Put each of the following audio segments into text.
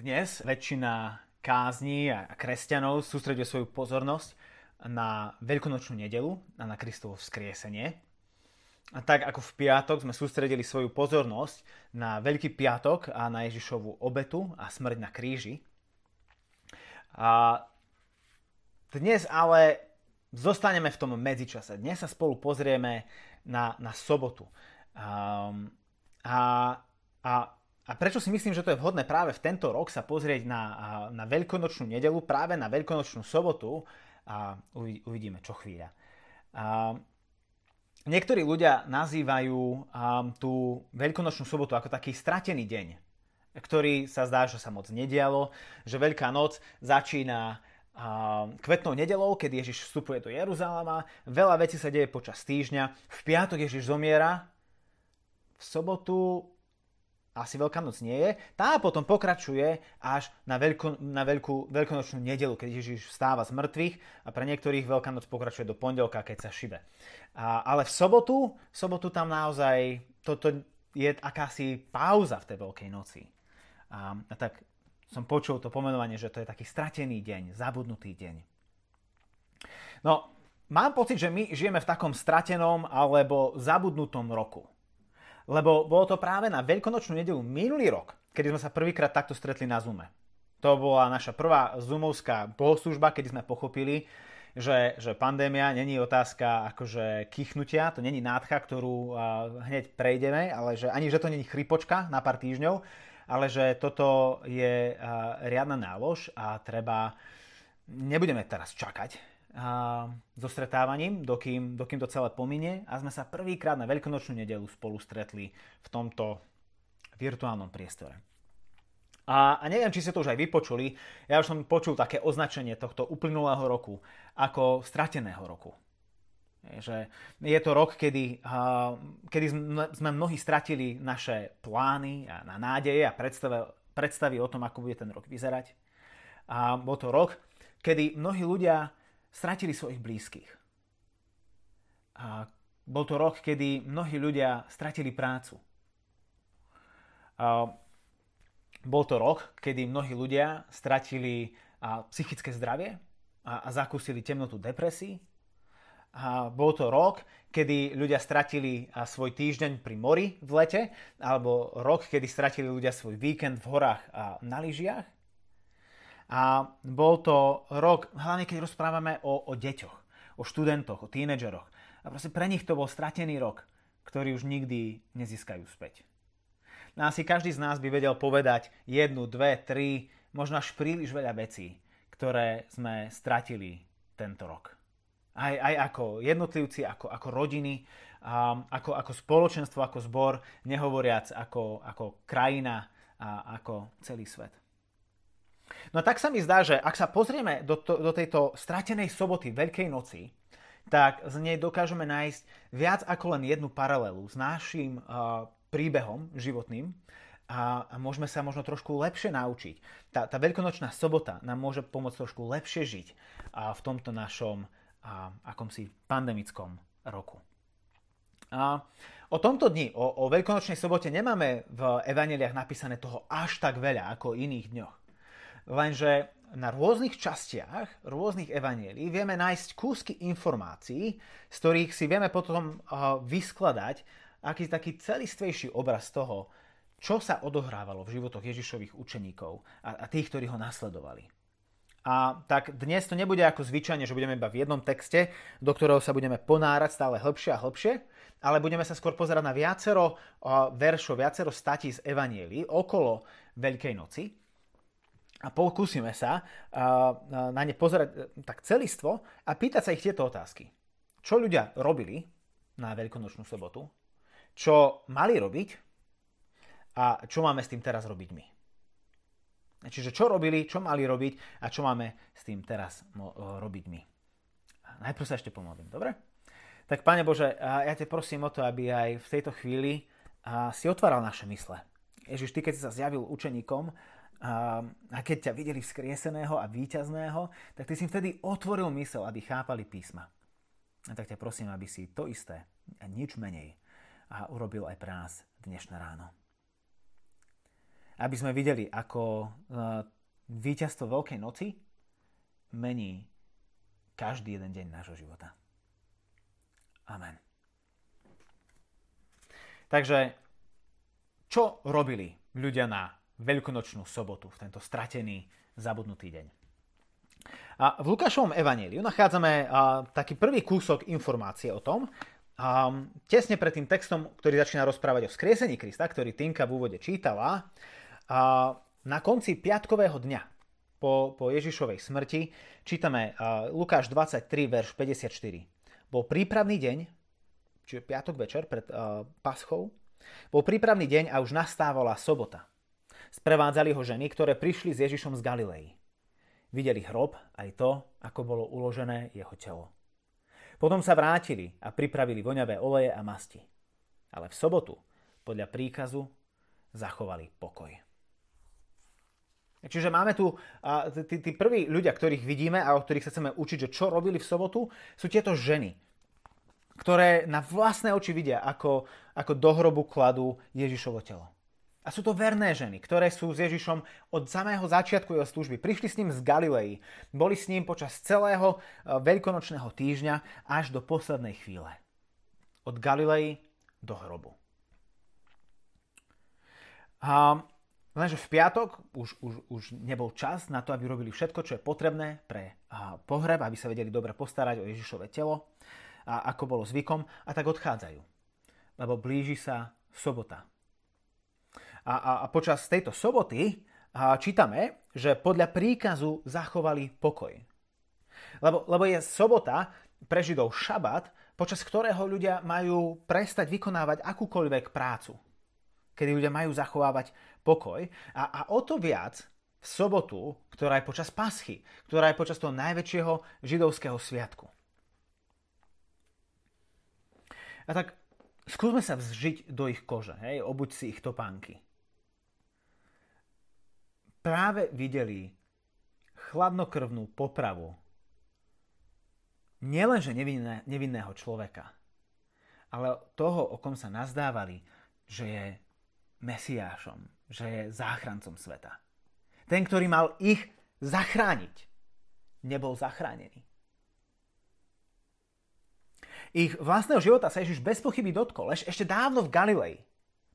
Dnes väčšina kázni a kresťanov sústreduje svoju pozornosť na veľkonočnú nedelu a na Kristovo vzkriesenie. A tak ako v piatok sme sústredili svoju pozornosť na Veľký piatok a na Ježišovú obetu a smrť na kríži. A dnes ale zostaneme v tom medzičase. Dnes sa spolu pozrieme na, na sobotu. Um, a, a a prečo si myslím, že to je vhodné práve v tento rok sa pozrieť na, na veľkonočnú nedelu, práve na veľkonočnú sobotu a uvidíme čo chvíľa. A niektorí ľudia nazývajú tú veľkonočnú sobotu ako taký stratený deň, ktorý sa zdá, že sa moc nedialo, že Veľká noc začína kvetnou nedelou, keď Ježiš vstupuje do Jeruzalema, veľa vecí sa deje počas týždňa, v piatok Ježiš zomiera, v sobotu asi Veľká noc nie je. Tá potom pokračuje až na, veľko, na veľkú, veľkonočnú nedelu, keď Ježiš vstáva z mŕtvych a pre niektorých Veľká noc pokračuje do pondelka, keď sa šibe. A, ale v sobotu, v sobotu tam naozaj toto je akási pauza v tej Veľkej noci. A, a tak som počul to pomenovanie, že to je taký stratený deň, zabudnutý deň. No, mám pocit, že my žijeme v takom stratenom alebo zabudnutom roku. Lebo bolo to práve na veľkonočnú nedelu minulý rok, kedy sme sa prvýkrát takto stretli na Zoome. To bola naša prvá zoomovská bohoslužba, kedy sme pochopili, že, že pandémia není otázka akože kichnutia, to není nádcha, ktorú hneď prejdeme, ale že ani že to není chrypočka na pár týždňov, ale že toto je riadna nálož a treba, nebudeme teraz čakať, so stretávaním, dokým, dokým to celé pominie a sme sa prvýkrát na veľkonočnú nedelu spolu stretli v tomto virtuálnom priestore. A, a neviem, či ste to už aj vypočuli, ja už som počul také označenie tohto uplynulého roku ako strateného roku. Že je to rok, kedy, kedy sme mnohí stratili naše plány a na nádeje a predstavy, predstavy o tom, ako bude ten rok vyzerať. A bol to rok, kedy mnohí ľudia stratili svojich blízkych. A bol to rok, kedy mnohí ľudia stratili prácu. A bol to rok, kedy mnohí ľudia stratili psychické zdravie a, a zakúsili temnotu depresí. A bol to rok, kedy ľudia stratili svoj týždeň pri mori v lete, alebo rok, kedy stratili ľudia svoj víkend v horách a na lyžiach. A bol to rok, hlavne keď rozprávame o, o deťoch, o študentoch, o tínedžeroch. A proste pre nich to bol stratený rok, ktorý už nikdy nezískajú späť. No asi každý z nás by vedel povedať jednu, dve, tri, možno až príliš veľa vecí, ktoré sme stratili tento rok. Aj, aj ako jednotlivci, ako, ako rodiny, um, ako, ako spoločenstvo, ako zbor, nehovoriac ako, ako krajina a ako celý svet. No tak sa mi zdá, že ak sa pozrieme do, to, do tejto stratenej soboty, Veľkej noci, tak z nej dokážeme nájsť viac ako len jednu paralelu s našim uh, príbehom životným a, a môžeme sa možno trošku lepšie naučiť. Tá, tá veľkonočná sobota nám môže pomôcť trošku lepšie žiť uh, v tomto našom uh, akomsi pandemickom roku. A o tomto dni, o, o veľkonočnej sobote nemáme v evaneliách napísané toho až tak veľa ako iných dňoch. Lenže na rôznych častiach rôznych evanielí vieme nájsť kúsky informácií, z ktorých si vieme potom vyskladať aký taký celistvejší obraz toho, čo sa odohrávalo v životoch Ježišových učeníkov a, a tých, ktorí ho nasledovali. A tak dnes to nebude ako zvyčajne, že budeme iba v jednom texte, do ktorého sa budeme ponárať stále hlbšie a hlbšie, ale budeme sa skôr pozerať na viacero veršov, viacero statí z Evanielí okolo Veľkej noci a pokúsime sa na ne pozerať e, tak celistvo a pýtať sa ich tieto otázky. Čo ľudia robili na Veľkonočnú sobotu? Čo mali robiť? A čo máme s tým teraz robiť my? Čiže čo robili, čo mali robiť a čo máme s tým teraz robiť my. Najprv sa ešte pomodlím, dobre? Tak Pane Bože, ja te prosím o to, aby aj v tejto chvíli si otváral naše mysle. Ježiš, Ty keď si sa zjavil učeníkom, a, a keď ťa videli vzkrieseného a víťazného, tak ty si vtedy otvoril mysel, aby chápali písma. A tak ťa prosím, aby si to isté a nič menej a urobil aj pre nás dnešné ráno. aby sme videli, ako víťazstvo Veľkej noci mení každý jeden deň nášho života. Amen. Takže, čo robili ľudia na veľkonočnú sobotu, v tento stratený, zabudnutý deň? A v Lukášovom evaníliu nachádzame a, taký prvý kúsok informácie o tom, a, tesne pred tým textom, ktorý začína rozprávať o skriesení Krista, ktorý Tinka v úvode čítala, a, na konci piatkového dňa po, po Ježišovej smrti čítame a, Lukáš 23, verš 54. Bol prípravný deň, čiže piatok večer pred a, paschou, bol prípravný deň a už nastávala sobota. Sprevádzali ho ženy, ktoré prišli s Ježišom z Galilei. Videli hrob aj to, ako bolo uložené jeho telo. Potom sa vrátili a pripravili voňavé oleje a masti. Ale v sobotu, podľa príkazu, zachovali pokoj. Čiže máme tu tí, prví ľudia, ktorých vidíme a o ktorých sa chceme učiť, že čo robili v sobotu, sú tieto ženy, ktoré na vlastné oči vidia, ako, ako do hrobu kladú Ježišovo telo. A sú to verné ženy, ktoré sú s Ježišom od samého začiatku jeho služby. Prišli s ním z Galilei, boli s ním počas celého e, veľkonočného týždňa až do poslednej chvíle. Od Galilei do hrobu. A lenže v piatok už, už, už nebol čas na to, aby robili všetko, čo je potrebné pre pohreb, aby sa vedeli dobre postarať o Ježišové telo, a ako bolo zvykom, a tak odchádzajú. Lebo blíži sa sobota, a, a, a počas tejto soboty a čítame, že podľa príkazu zachovali pokoj. Lebo, lebo je sobota pre Židov šabat, počas ktorého ľudia majú prestať vykonávať akúkoľvek prácu. Kedy ľudia majú zachovávať pokoj. A, a o to viac v sobotu, ktorá je počas paschy, ktorá je počas toho najväčšieho židovského sviatku. A tak skúsme sa vzžiť do ich kože, hej, obuď si ich topánky práve videli chladnokrvnú popravu nielenže nevinné, nevinného človeka, ale toho, o kom sa nazdávali, že je Mesiášom, že je záchrancom sveta. Ten, ktorý mal ich zachrániť, nebol zachránený. Ich vlastného života sa Ježiš bez pochyby dotkol, ešte dávno v Galilei.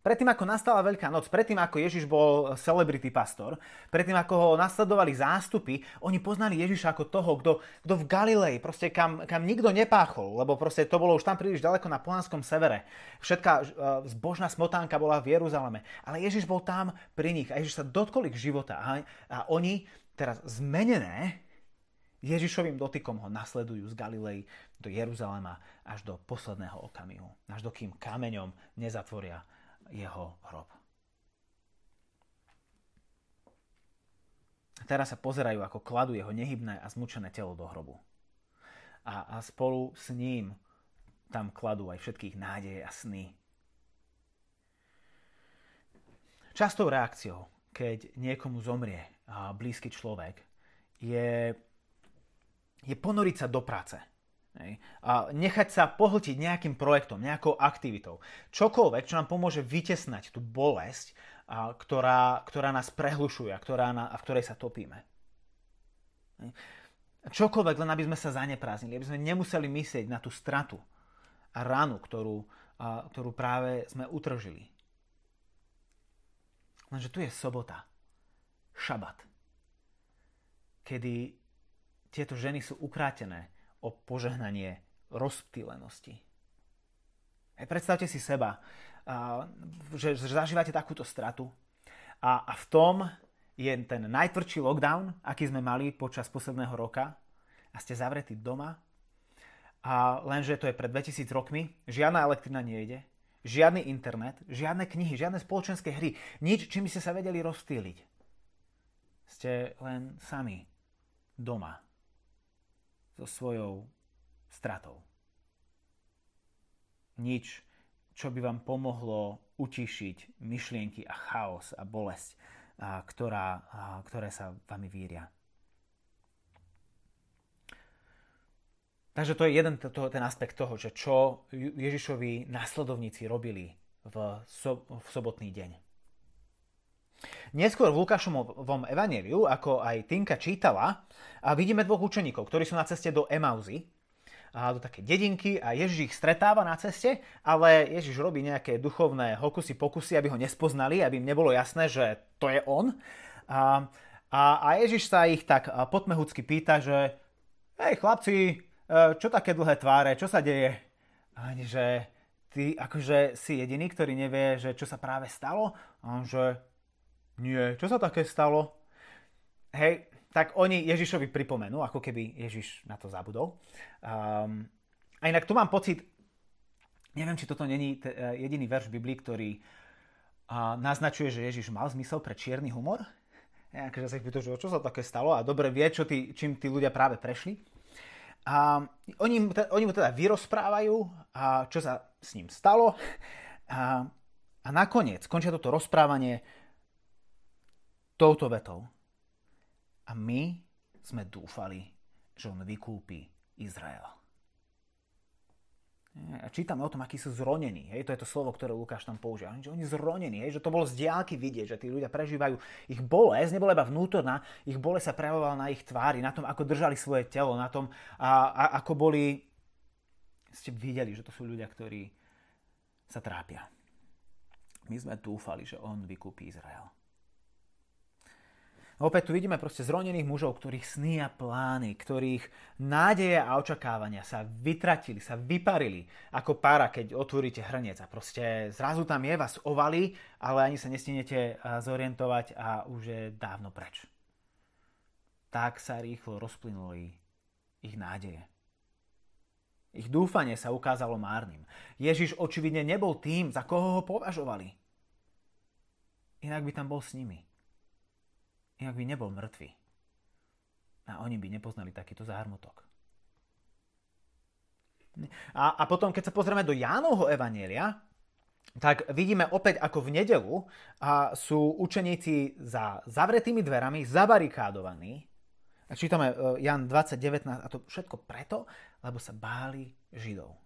Predtým, ako nastala Veľká noc, predtým, ako Ježiš bol celebrity pastor, predtým, ako ho nasledovali zástupy, oni poznali Ježiša ako toho, kto, kto v Galilei, proste kam, kam nikto nepáchol, lebo proste to bolo už tam príliš ďaleko na Polánskom severe. Všetká uh, zbožná smotánka bola v Jeruzaleme. Ale Ježiš bol tam pri nich a Ježiš sa dotkol ich života. A, a oni teraz zmenené Ježišovým dotykom ho nasledujú z Galilei do Jeruzalema až do posledného okamihu. Až dokým kameňom nezatvoria jeho hrob. Teraz sa pozerajú, ako kladú jeho nehybné a zmučené telo do hrobu. A, a spolu s ním tam kladú aj všetkých nádeje a sny. Častou reakciou, keď niekomu zomrie blízky človek, je, je ponoriť sa do práce – Hej. A nechať sa pohltiť nejakým projektom, nejakou aktivitou. Čokoľvek, čo nám pomôže vytesnať tú bolesť, a, ktorá, ktorá nás prehlušuje a, ktorá na, a v ktorej sa topíme. Hej. Čokoľvek, len aby sme sa zanepráznili, aby sme nemuseli myslieť na tú stratu a ranu, ktorú, a, ktorú práve sme utržili. Lenže tu je sobota, šabat, kedy tieto ženy sú ukrátené o požehnanie rozptýlenosti. Aj predstavte si seba, že, že zažívate takúto stratu a, a v tom je ten najtvrdší lockdown, aký sme mali počas posledného roka a ste zavretí doma a lenže to je pred 2000 rokmi, žiadna elektrina nejde, žiadny internet, žiadne knihy, žiadne spoločenské hry, nič, čím by ste sa vedeli rozptýliť. Ste len sami doma so svojou stratou. Nič, čo by vám pomohlo utišiť myšlienky a chaos a bolesť, a ktorá, a ktoré sa vami víria. Takže to je jeden to, ten aspekt toho, že čo Ježišovi následovníci robili v, so, v sobotný deň. Neskôr v Lukášovom evaneliu, ako aj Tinka čítala, a vidíme dvoch učeníkov, ktorí sú na ceste do Emauzy, a do také dedinky a Ježiš ich stretáva na ceste, ale Ježiš robí nejaké duchovné hokusy pokusy, aby ho nespoznali, aby im nebolo jasné, že to je on. A, a, a Ježiš sa ich tak potmehucky pýta, že hej chlapci, e, čo také dlhé tváre, čo sa deje? A že ty akože si jediný, ktorý nevie, že čo sa práve stalo? A on, že nie, čo sa také stalo? Hej, tak oni Ježišovi pripomenú, ako keby Ježiš na to zabudol. Um, a inak tu mám pocit, neviem, či toto není e, jediný verš Biblii, ktorý uh, naznačuje, že Ježiš mal zmysel pre čierny humor. Ja, akože sa ich pýtajú, čo sa také stalo a dobre vie, čo tí, čím tí ľudia práve prešli. A oni, oni mu teda vyrozprávajú, a čo sa s ním stalo. A, a nakoniec končia toto rozprávanie touto vetou. A my sme dúfali, že on vykúpi Izrael. A čítame o tom, akí sú zronení. Hej? To je to slovo, ktoré Lukáš tam používa. Že oni zronení, hej? že to bolo z diálky vidieť, že tí ľudia prežívajú ich bolesť, nebola iba vnútorná, ich bolesť sa prejavovala na ich tvári, na tom, ako držali svoje telo, na tom, a, a, ako boli... Ste videli, že to sú ľudia, ktorí sa trápia. My sme dúfali, že on vykúpi Izrael. Opäť tu vidíme proste zronených mužov, ktorých sny a plány, ktorých nádeje a očakávania sa vytratili, sa vyparili ako pára, keď otvoríte hrniec a proste zrazu tam je, vás ovali, ale ani sa nestinete zorientovať a už je dávno preč. Tak sa rýchlo rozplynuli ich nádeje. Ich dúfanie sa ukázalo márnym. Ježiš očividne nebol tým, za koho ho považovali. Inak by tam bol s nimi inak by nebol mŕtvy. A oni by nepoznali takýto zármutok. A, a potom, keď sa pozrieme do Jánovho evanielia, tak vidíme opäť ako v nedelu a sú učeníci za zavretými dverami, zabarikádovaní. A čítame e, Jan 20.19 a to všetko preto, lebo sa báli Židov.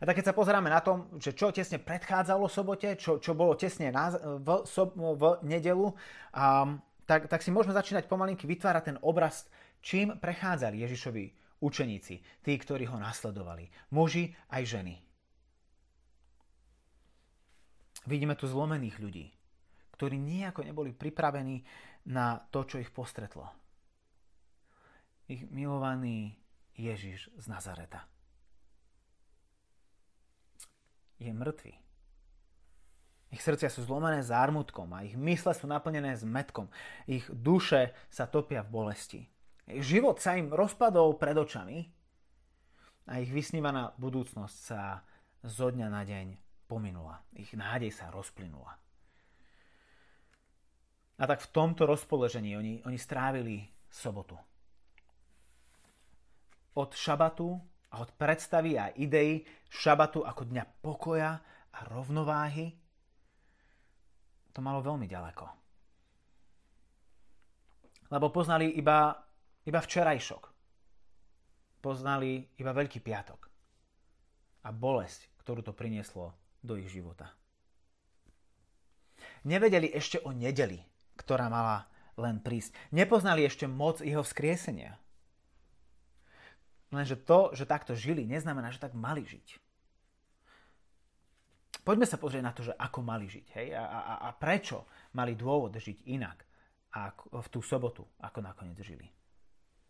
A tak keď sa pozeráme na tom, že čo tesne predchádzalo sobote, čo, čo bolo tesne na, v, so, v nedelu, um, tak, tak si môžeme začínať pomalinky vytvárať ten obraz, čím prechádzali Ježišovi učeníci, tí, ktorí ho nasledovali, muži aj ženy. Vidíme tu zlomených ľudí, ktorí nejako neboli pripravení na to, čo ich postretlo. Ich milovaný Ježiš z Nazareta je mŕtvy. Ich srdcia sú zlomené zármutkom a ich mysle sú naplnené zmetkom. Ich duše sa topia v bolesti. Ich život sa im rozpadol pred očami a ich vysnívaná budúcnosť sa zo dňa na deň pominula. Ich nádej sa rozplynula. A tak v tomto rozpoložení oni, oni strávili sobotu. Od šabatu a od predstavy a idei šabatu ako dňa pokoja a rovnováhy, to malo veľmi ďaleko. Lebo poznali iba, iba včerajšok. Poznali iba Veľký piatok. A bolesť, ktorú to prinieslo do ich života. Nevedeli ešte o nedeli, ktorá mala len prísť. Nepoznali ešte moc jeho vzkriesenia. Lenže to, že takto žili, neznamená, že tak mali žiť. Poďme sa pozrieť na to, že ako mali žiť. Hej? A, a, a prečo mali dôvod žiť inak ako v tú sobotu, ako nakoniec žili.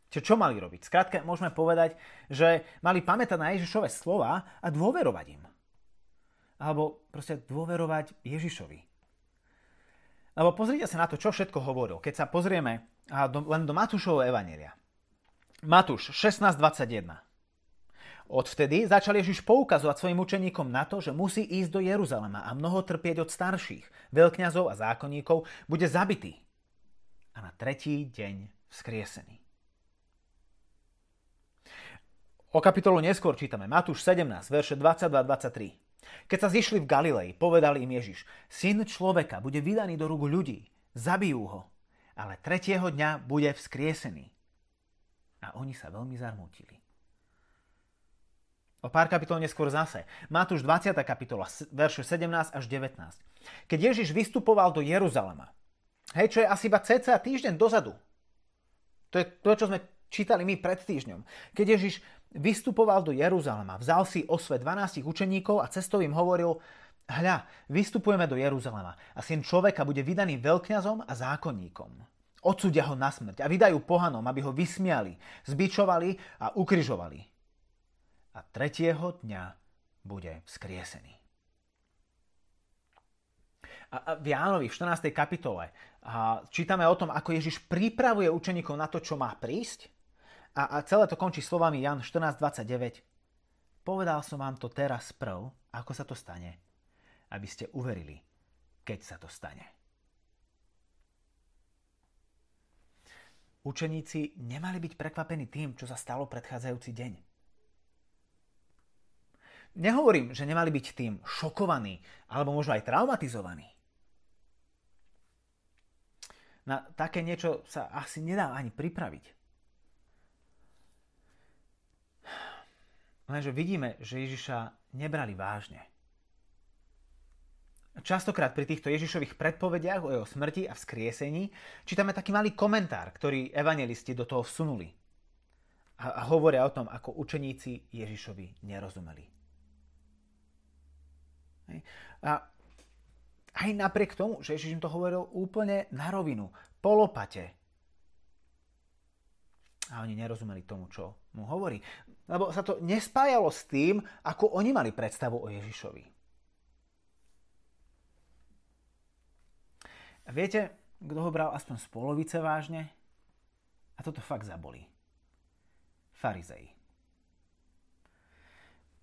Čiže čo mali robiť? Skrátka, môžeme povedať, že mali pamätať na Ježišové slova a dôverovať im. Alebo proste dôverovať Ježišovi. Lebo pozrite sa na to, čo všetko hovoril. Keď sa pozrieme len do Matúšovho Evanelia. Matúš 16.21. Odvtedy začal Ježiš poukazovať svojim učeníkom na to, že musí ísť do Jeruzalema a mnoho trpieť od starších, veľkňazov a zákonníkov, bude zabitý a na tretí deň vzkriesený. O kapitolu neskôr čítame Matúš 17, verše 22-23. Keď sa zišli v Galilei, povedal im Ježiš, syn človeka bude vydaný do rúk ľudí, zabijú ho, ale tretieho dňa bude vzkriesený. A oni sa veľmi zarmútili. O pár kapitol neskôr zase. Matúš 20. kapitola, verše 17 až 19. Keď Ježiš vystupoval do Jeruzalema, hej, čo je asi iba cca týždeň dozadu, to je to, čo sme čítali my pred týždňom. Keď Ježiš vystupoval do Jeruzalema, vzal si osve 12 učeníkov a cestou im hovoril, hľa, vystupujeme do Jeruzalema a syn človeka bude vydaný veľkňazom a zákonníkom. Odsudia ho na smrť a vydajú pohanom, aby ho vysmiali, zbičovali a ukryžovali a tretieho dňa bude vzkriesený. A v Jánovi v 14. kapitole čítame o tom, ako Ježiš pripravuje učeníkov na to, čo má prísť. A, celé to končí slovami Jan 14.29. Povedal som vám to teraz prv, ako sa to stane, aby ste uverili, keď sa to stane. Učeníci nemali byť prekvapení tým, čo sa stalo predchádzajúci deň. Nehovorím, že nemali byť tým šokovaní alebo možno aj traumatizovaní. Na také niečo sa asi nedá ani pripraviť. Lenže vidíme, že Ježiša nebrali vážne. Častokrát pri týchto Ježišových predpovediach o jeho smrti a vzkriesení čítame taký malý komentár, ktorý evangelisti do toho vsunuli. A, hovoria o tom, ako učeníci Ježišovi nerozumeli. A aj napriek tomu, že Ježiš im to hovoril úplne na rovinu, polopate. A oni nerozumeli tomu, čo mu hovorí. Lebo sa to nespájalo s tým, ako oni mali predstavu o Ježišovi. A viete, kto ho bral aspoň z polovice vážne? A toto fakt zabolí. Farizei.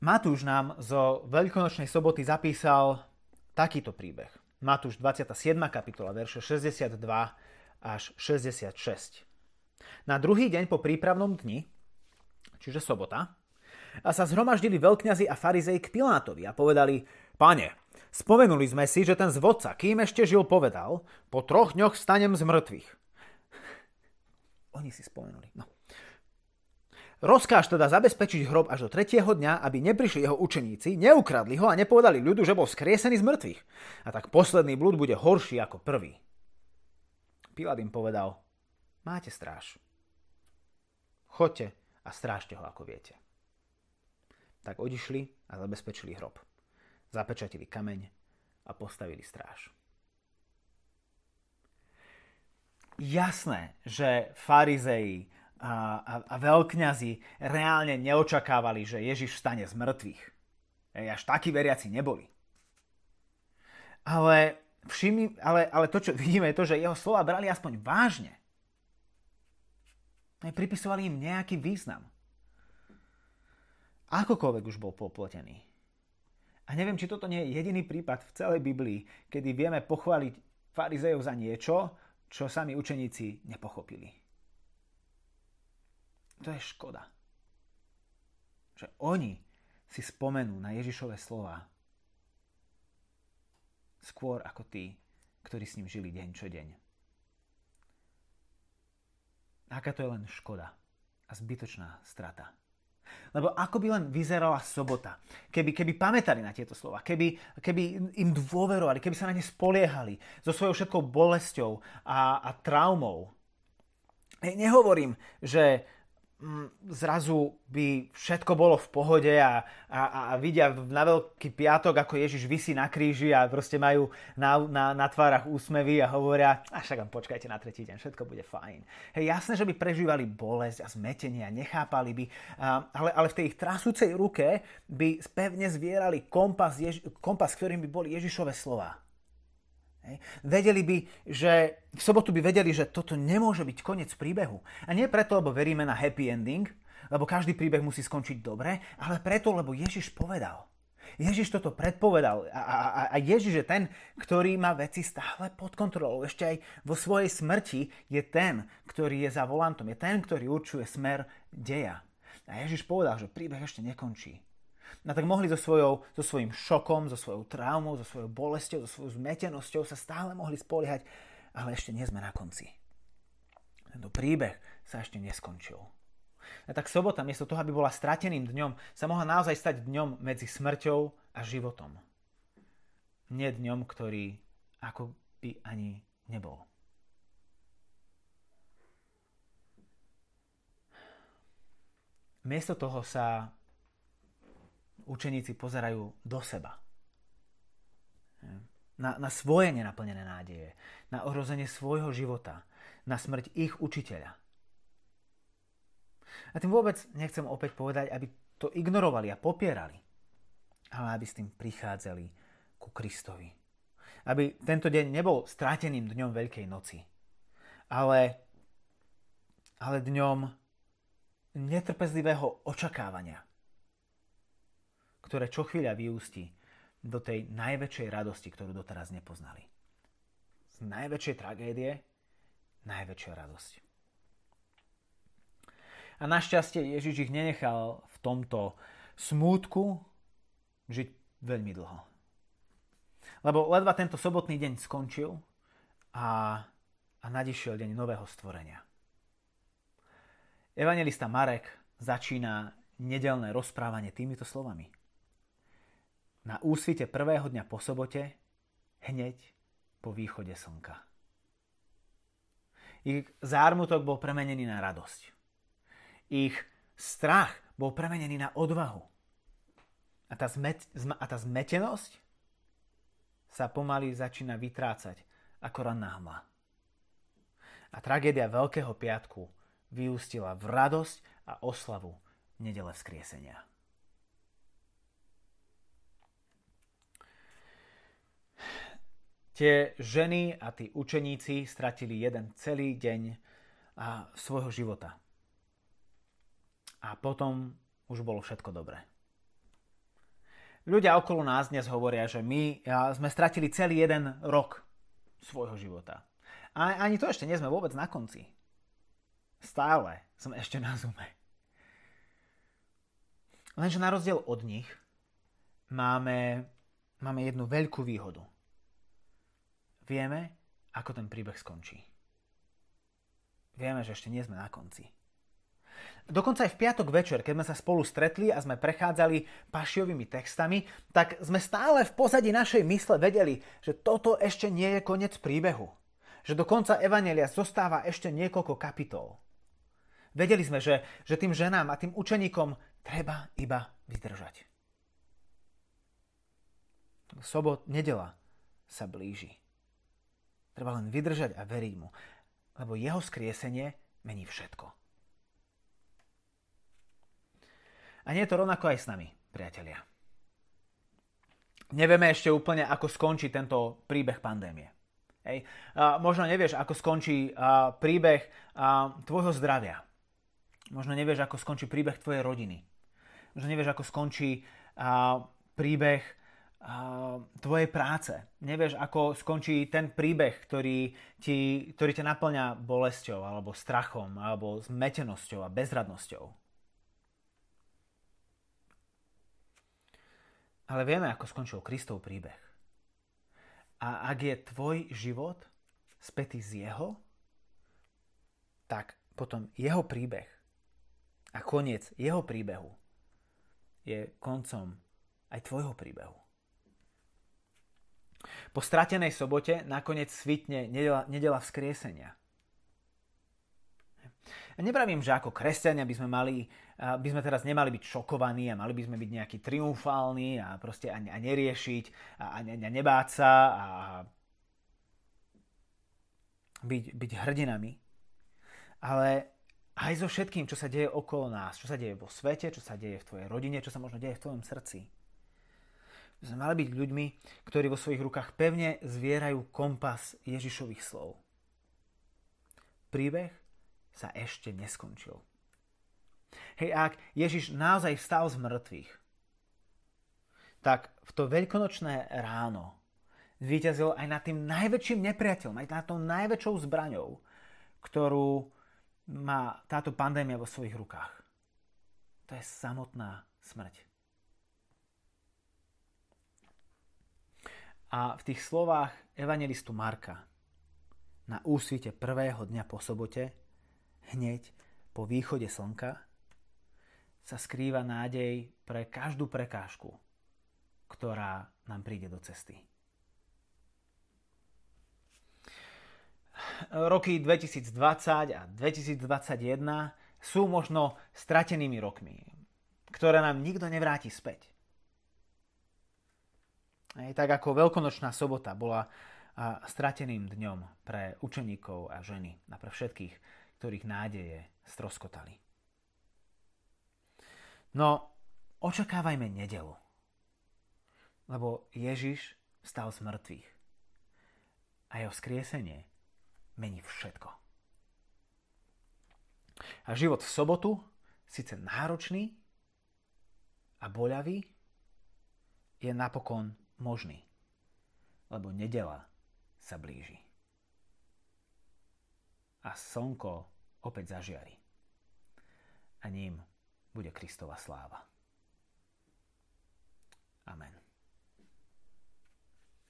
Matúš nám zo Veľkonočnej soboty zapísal takýto príbeh. Matúš 27. kapitola, verše 62 až 66. Na druhý deň po prípravnom dni, čiže sobota, a sa zhromaždili veľkňazi a farizej k Pilátovi a povedali, pane, spomenuli sme si, že ten zvodca, kým ešte žil, povedal, po troch dňoch vstanem z mŕtvych. Oni si spomenuli. No. Rozkáž teda zabezpečiť hrob až do tretieho dňa, aby neprišli jeho učeníci, neukradli ho a nepovedali ľudu, že bol skriesený z mŕtvych. A tak posledný blúd bude horší ako prvý. Pilát im povedal, máte stráž. Chodte a strážte ho, ako viete. Tak odišli a zabezpečili hrob. Zapečatili kameň a postavili stráž. Jasné, že farizei a, a, a veľkňazi reálne neočakávali, že Ježiš stane z mŕtvych. Ej, až takí veriaci neboli. Ale, všimni, ale, ale to, čo vidíme, je to, že jeho slova brali aspoň vážne. Pripisovali im nejaký význam. Akokoľvek už bol poplotený. A neviem, či toto nie je jediný prípad v celej Biblii, kedy vieme pochváliť farizejov za niečo, čo sami učeníci nepochopili. To je škoda. Že oni si spomenú na Ježišové slova skôr ako tí, ktorí s ním žili deň čo deň. Aká to je len škoda a zbytočná strata. Lebo ako by len vyzerala sobota, keby, keby pamätali na tieto slova, keby, keby im dôverovali, keby sa na ne spoliehali so svojou všetkou bolesťou a, a traumou. Nehovorím, že, zrazu by všetko bolo v pohode a, a, a vidia na Veľký piatok, ako Ježiš vysí na kríži a proste majú na, na, na tvárach úsmevy a hovoria, a však počkajte na tretí deň, všetko bude fajn. Hej, jasné, že by prežívali bolesť a zmetenie a nechápali by, a, ale, ale v tej ich trasúcej ruke by pevne zvierali kompas, Jež, kompas, ktorým by boli Ježišove slova. Hej. Vedeli by, že v sobotu by vedeli, že toto nemôže byť koniec príbehu. A nie preto, lebo veríme na happy ending, lebo každý príbeh musí skončiť dobre, ale preto, lebo Ježiš povedal. Ježiš toto predpovedal a, a, a Ježiš je ten, ktorý má veci stále pod kontrolou. Ešte aj vo svojej smrti je ten, ktorý je za volantom, je ten, ktorý určuje smer deja. A Ježiš povedal, že príbeh ešte nekončí. No tak mohli so, svojou, so svojím šokom, so svojou traumou, so svojou bolesťou, so svojou zmetenosťou sa stále mohli spoliehať, ale ešte nie sme na konci. Tento príbeh sa ešte neskončil. A tak sobota, miesto toho, aby bola strateným dňom, sa mohla naozaj stať dňom medzi smrťou a životom. Nie dňom, ktorý ako by ani nebol. Miesto toho sa učeníci pozerajú do seba. Na, na svoje nenaplnené nádeje, na ohrozenie svojho života, na smrť ich učiteľa. A tým vôbec nechcem opäť povedať, aby to ignorovali a popierali, ale aby s tým prichádzali ku Kristovi. Aby tento deň nebol stráteným dňom Veľkej noci, ale, ale dňom netrpezlivého očakávania, ktoré čo chvíľa vyústi do tej najväčšej radosti, ktorú doteraz nepoznali. Z najväčšej tragédie najväčšia radosť. A našťastie Ježiš ich nenechal v tomto smútku žiť veľmi dlho. Lebo ledva tento sobotný deň skončil a, a nadišiel deň nového stvorenia. Evangelista Marek začína nedelné rozprávanie týmito slovami. Na úsvite prvého dňa po sobote, hneď po východe slnka. Ich zármutok bol premenený na radosť. Ich strach bol premenený na odvahu. A tá, zmet, a tá zmetenosť sa pomaly začína vytrácať ako ranná hmla. A tragédia Veľkého piatku vyústila v radosť a oslavu nedele vzkriesenia. Tie ženy a tí učeníci stratili jeden celý deň svojho života. A potom už bolo všetko dobré. Ľudia okolo nás dnes hovoria, že my sme stratili celý jeden rok svojho života. A ani to ešte nie sme vôbec na konci. Stále som ešte na zume. Lenže na rozdiel od nich máme, máme jednu veľkú výhodu. Vieme, ako ten príbeh skončí. Vieme, že ešte nie sme na konci. Dokonca aj v piatok večer, keď sme sa spolu stretli a sme prechádzali pašiovými textami, tak sme stále v pozadí našej mysle vedeli, že toto ešte nie je koniec príbehu. Že do konca Evanelia zostáva ešte niekoľko kapitol. Vedeli sme, že, že tým ženám a tým učeníkom treba iba vydržať. Sobot, nedela sa blíži. Treba len vydržať a veriť mu, lebo jeho skriesenie mení všetko. A nie je to rovnako aj s nami, priatelia. Nevieme ešte úplne, ako skončí tento príbeh pandémie. Hej. A možno nevieš, ako skončí a, príbeh a, tvojho zdravia Možno nevieš, ako skončí príbeh tvojej rodiny. Možno nevieš, ako skončí uh, príbeh tvojej práce. Nevieš, ako skončí ten príbeh, ktorý, ti, ktorý ťa naplňa bolesťou, alebo strachom, alebo zmetenosťou a bezradnosťou. Ale vieme, ako skončil Kristov príbeh. A ak je tvoj život spätý z jeho, tak potom jeho príbeh a koniec jeho príbehu je koncom aj tvojho príbehu. Po stratenej sobote nakoniec svitne nedela, nedela vzkriesenia. A nepravím, že ako kresťania by sme, mali, by sme teraz nemali byť šokovaní a mali by sme byť nejaký triumfálni a proste a, a neriešiť a, a, a nebáť sa a byť, byť hrdinami. Ale aj so všetkým, čo sa deje okolo nás, čo sa deje vo svete, čo sa deje v tvojej rodine, čo sa možno deje v tvojom srdci. My sme mali byť ľuďmi, ktorí vo svojich rukách pevne zvierajú kompas Ježišových slov. Príbeh sa ešte neskončil. Hej, ak Ježiš naozaj vstal z mŕtvych, tak v to veľkonočné ráno zvíťazil aj nad tým najväčším nepriateľom, aj nad tou najväčšou zbraňou, ktorú má táto pandémia vo svojich rukách. To je samotná smrť. A v tých slovách evangelistu Marka na úsvite prvého dňa po sobote, hneď po východe slnka, sa skrýva nádej pre každú prekážku, ktorá nám príde do cesty. Roky 2020 a 2021 sú možno stratenými rokmi, ktoré nám nikto nevráti späť. Aj tak ako Veľkonočná sobota bola strateným dňom pre učeníkov a ženy a pre všetkých, ktorých nádeje stroskotali. No, očakávajme nedelu. Lebo Ježiš vstal z mŕtvych. A jeho skriesenie mení všetko. A život v sobotu, síce náročný a boľavý, je napokon možný. Lebo nedela sa blíži. A slnko opäť zažiari. A ním bude Kristova sláva. Amen.